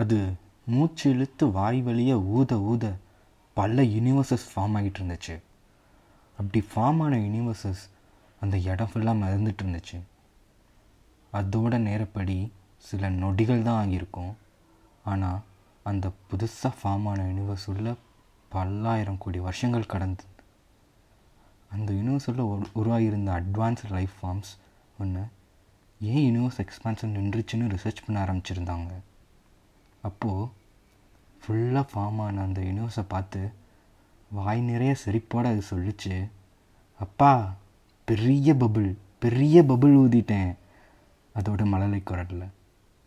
அது மூச்சு இழுத்து வாய் வழிய ஊத ஊத பல யூனிவர்சஸ் ஃபார்ம் ஆகிட்டு இருந்துச்சு அப்படி ஃபார்ம் ஆன யூனிவர்சஸ் அந்த இடம் ஃபுல்லாக மறந்துட்டு இருந்துச்சு அதோட நேரப்படி சில நொடிகள் தான் ஆகியிருக்கும். ஆனால் அந்த புதுசாக ஃபார்ம் ஆன யூனிவர்ஸ் உள்ள பல்லாயிரம் கோடி வருஷங்கள் கடந்து. அந்த யூனிவர்ஸில் உருவாகியிருந்த அட்வான்ஸ்டு லைஃப் ஃபார்ம்ஸ் ஒன்று ஏன் யூனிவர்ஸ் எக்ஸ்பான்ஷன் நின்றுச்சுன்னு ரிசர்ச் பண்ண ஆரம்பிச்சிருந்தாங்க? அப்போது ஃபுல்லாக ஃபார்ம் ஆன அந்த யூனிவர்ஸை பார்த்து வாய் நிறைய சிரிப்போடு அது சொல்லிச்சு. அப்பா பெரிய பபுள் பெரிய பபுள் ஊதிட்டேன். அதோட மழலை குரலில்.